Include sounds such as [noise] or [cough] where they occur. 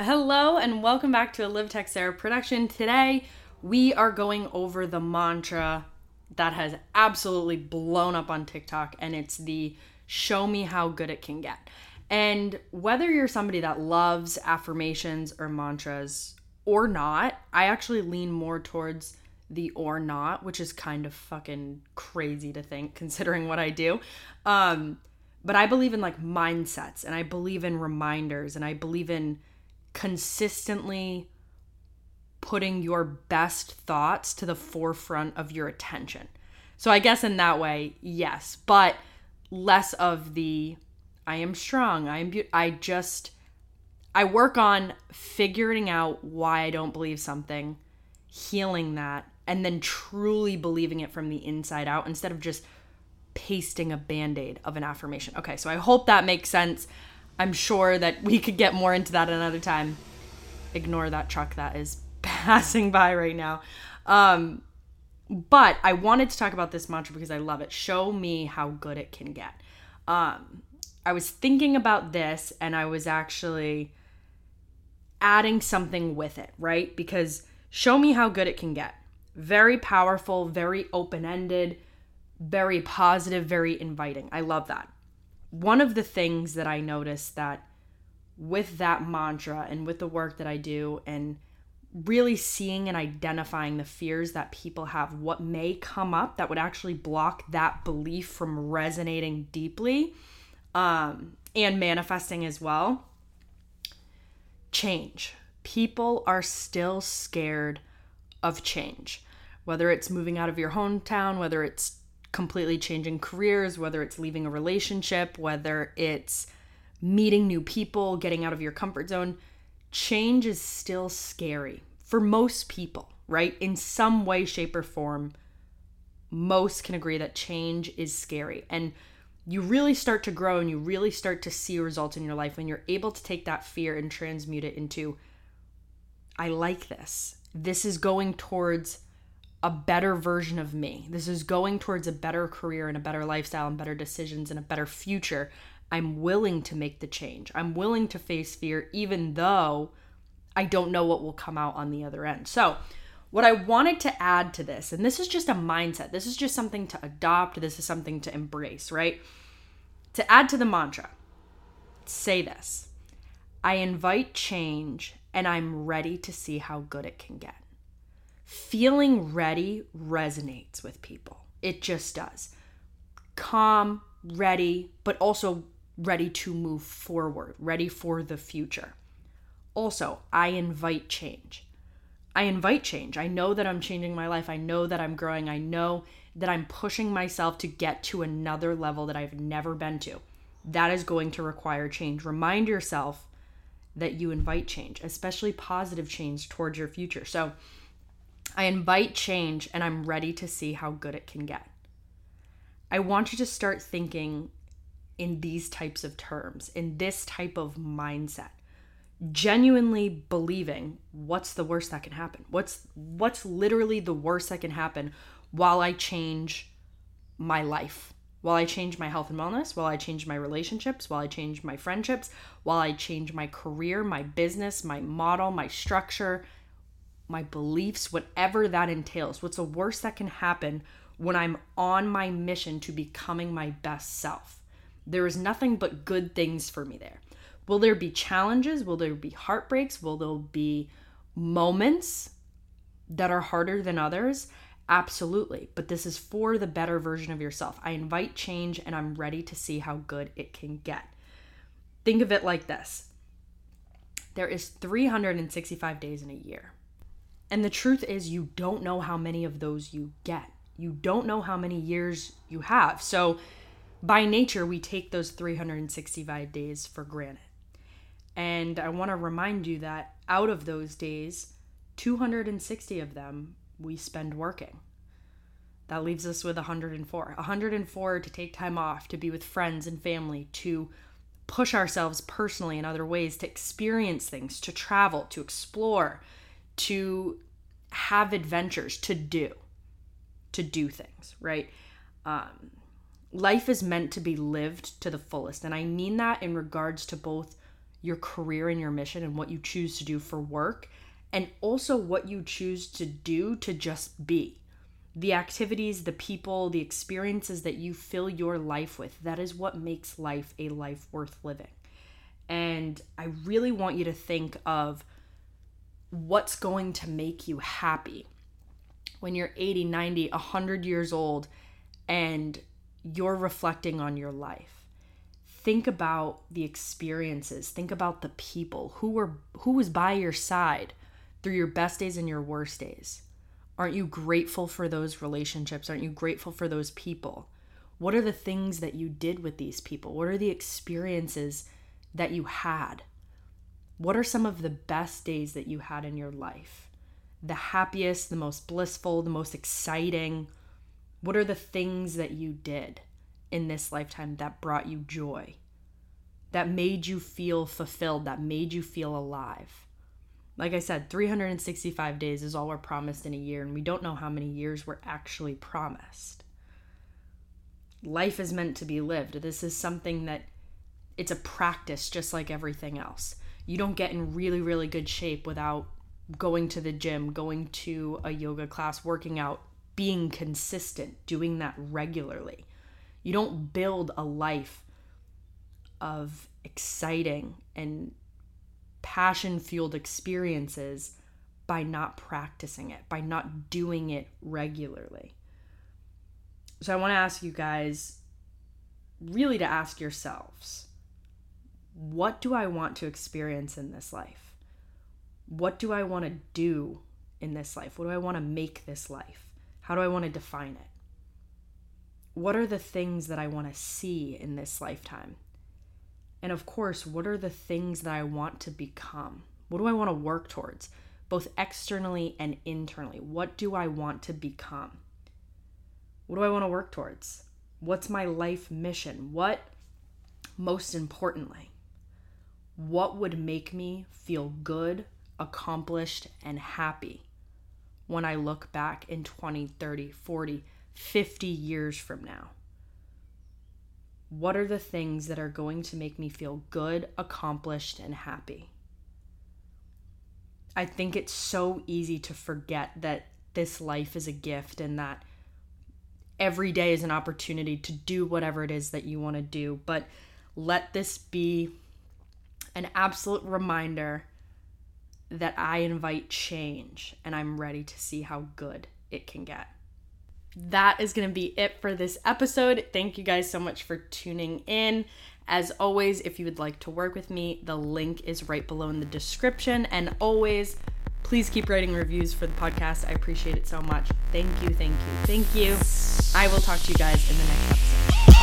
Hello and welcome back to a Live Tech Sarah production. Today we are going over the mantra that has absolutely blown up on TikTok and it's the show me how good it can get. And whether you're somebody that loves affirmations or mantras or not, I actually lean more towards the or not, which is kind of fucking crazy to think [laughs] considering what I do. Um but I believe in like mindsets and I believe in reminders and I believe in consistently putting your best thoughts to the forefront of your attention. So I guess in that way, yes, but less of the I am strong, I am be- I just I work on figuring out why I don't believe something, healing that, and then truly believing it from the inside out instead of just pasting a band-aid of an affirmation. Okay, so I hope that makes sense. I'm sure that we could get more into that another time. Ignore that truck that is [laughs] passing by right now. Um, but I wanted to talk about this mantra because I love it. Show me how good it can get. Um, I was thinking about this and I was actually adding something with it, right? Because show me how good it can get. Very powerful, very open ended, very positive, very inviting. I love that one of the things that I noticed that with that mantra and with the work that I do and really seeing and identifying the fears that people have, what may come up that would actually block that belief from resonating deeply um, and manifesting as well. Change. People are still scared of change, whether it's moving out of your hometown, whether it's completely changing careers, whether it's leaving a relationship, whether it's meeting new people, getting out of your comfort zone, change is still scary for most people, right? In some way, shape, or form, most can agree that change is scary. And you really start to grow and you really start to see results in your life when you're able to take that fear and transmute it into, I like this. This is going towards a better version of me. This is going towards a better career and a better lifestyle and better decisions and a better future. I'm willing to make the change. I'm willing to face fear, even though I don't know what will come out on the other end. So, what I wanted to add to this, and this is just a mindset, this is just something to adopt, this is something to embrace, right? To add to the mantra, say this I invite change and I'm ready to see how good it can get feeling ready resonates with people. It just does. Calm, ready, but also ready to move forward, ready for the future. Also, I invite change. I invite change. I know that I'm changing my life. I know that I'm growing. I know that I'm pushing myself to get to another level that I've never been to. That is going to require change. Remind yourself that you invite change, especially positive change towards your future. So, I invite change and I'm ready to see how good it can get. I want you to start thinking in these types of terms, in this type of mindset. Genuinely believing what's the worst that can happen? What's what's literally the worst that can happen while I change my life? While I change my health and wellness, while I change my relationships, while I change my friendships, while I change my career, my business, my model, my structure, my beliefs, whatever that entails. What's the worst that can happen when I'm on my mission to becoming my best self? There is nothing but good things for me there. Will there be challenges? Will there be heartbreaks? Will there be moments that are harder than others? Absolutely. But this is for the better version of yourself. I invite change and I'm ready to see how good it can get. Think of it like this there is 365 days in a year. And the truth is, you don't know how many of those you get. You don't know how many years you have. So, by nature, we take those 365 days for granted. And I want to remind you that out of those days, 260 of them we spend working. That leaves us with 104. 104 to take time off, to be with friends and family, to push ourselves personally in other ways, to experience things, to travel, to explore, to have adventures, to do, to do things, right? Um, life is meant to be lived to the fullest. And I mean that in regards to both your career and your mission and what you choose to do for work, and also what you choose to do to just be. The activities, the people, the experiences that you fill your life with, that is what makes life a life worth living. And I really want you to think of what's going to make you happy when you're 80, 90, 100 years old and you're reflecting on your life. Think about the experiences, think about the people who were who was by your side through your best days and your worst days. Aren't you grateful for those relationships? Aren't you grateful for those people? What are the things that you did with these people? What are the experiences that you had? What are some of the best days that you had in your life? The happiest, the most blissful, the most exciting? What are the things that you did in this lifetime that brought you joy? That made you feel fulfilled, that made you feel alive? Like I said, 365 days is all we're promised in a year, and we don't know how many years we're actually promised. Life is meant to be lived. This is something that it's a practice just like everything else. You don't get in really, really good shape without going to the gym, going to a yoga class, working out, being consistent, doing that regularly. You don't build a life of exciting and passion fueled experiences by not practicing it, by not doing it regularly. So I want to ask you guys really to ask yourselves what do I want to experience in this life? What do I want to do in this life? What do I want to make this life? How do I want to define it? What are the things that I want to see in this lifetime? And of course, what are the things that I want to become? What do I want to work towards, both externally and internally? What do I want to become? What do I want to work towards? What's my life mission? What, most importantly, what would make me feel good, accomplished, and happy when I look back in 20, 30, 40, 50 years from now? What are the things that are going to make me feel good, accomplished, and happy? I think it's so easy to forget that this life is a gift and that every day is an opportunity to do whatever it is that you want to do. But let this be an absolute reminder that I invite change and I'm ready to see how good it can get. That is going to be it for this episode. Thank you guys so much for tuning in. As always, if you would like to work with me, the link is right below in the description. And always, please keep writing reviews for the podcast. I appreciate it so much. Thank you, thank you, thank you. I will talk to you guys in the next episode.